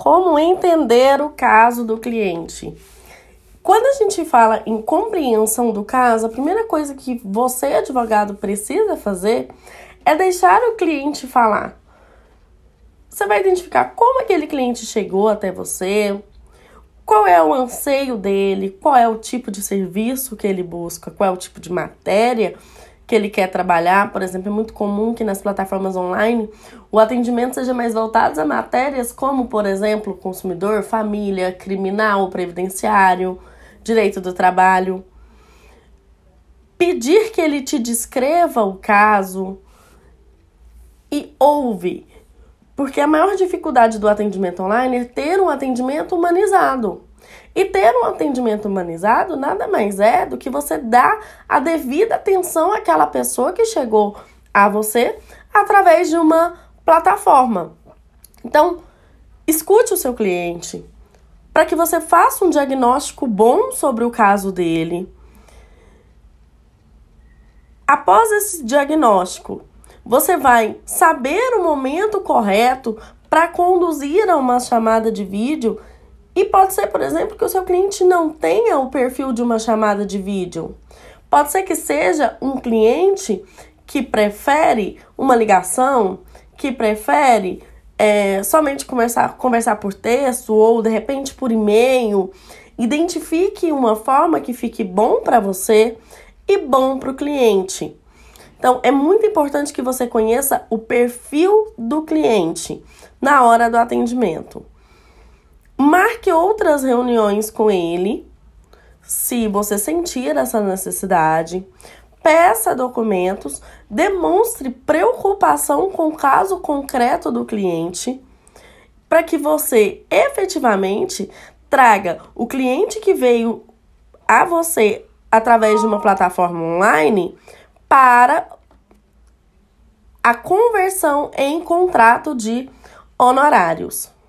Como entender o caso do cliente? Quando a gente fala em compreensão do caso, a primeira coisa que você, advogado, precisa fazer é deixar o cliente falar. Você vai identificar como aquele cliente chegou até você, qual é o anseio dele, qual é o tipo de serviço que ele busca, qual é o tipo de matéria que ele quer trabalhar. Por exemplo, é muito comum que nas plataformas online o atendimento seja mais voltado a matérias como, por exemplo, consumidor, família, criminal, previdenciário, direito do trabalho. Pedir que ele te descreva o caso e ouve. Porque a maior dificuldade do atendimento online é ter um atendimento humanizado. E ter um atendimento humanizado nada mais é do que você dar a devida atenção àquela pessoa que chegou a você através de uma plataforma. Então, escute o seu cliente para que você faça um diagnóstico bom sobre o caso dele. Após esse diagnóstico, você vai saber o momento correto para conduzir a uma chamada de vídeo e pode ser, por exemplo, que o seu cliente não tenha o perfil de uma chamada de vídeo. Pode ser que seja um cliente que prefere uma ligação, que prefere é, somente conversar, conversar por texto ou de repente por e-mail. Identifique uma forma que fique bom para você e bom para o cliente. Então, é muito importante que você conheça o perfil do cliente na hora do atendimento. Marque outras reuniões com ele, se você sentir essa necessidade. Peça documentos, demonstre preocupação com o caso concreto do cliente, para que você efetivamente traga o cliente que veio a você através de uma plataforma online para a conversão em contrato de honorários.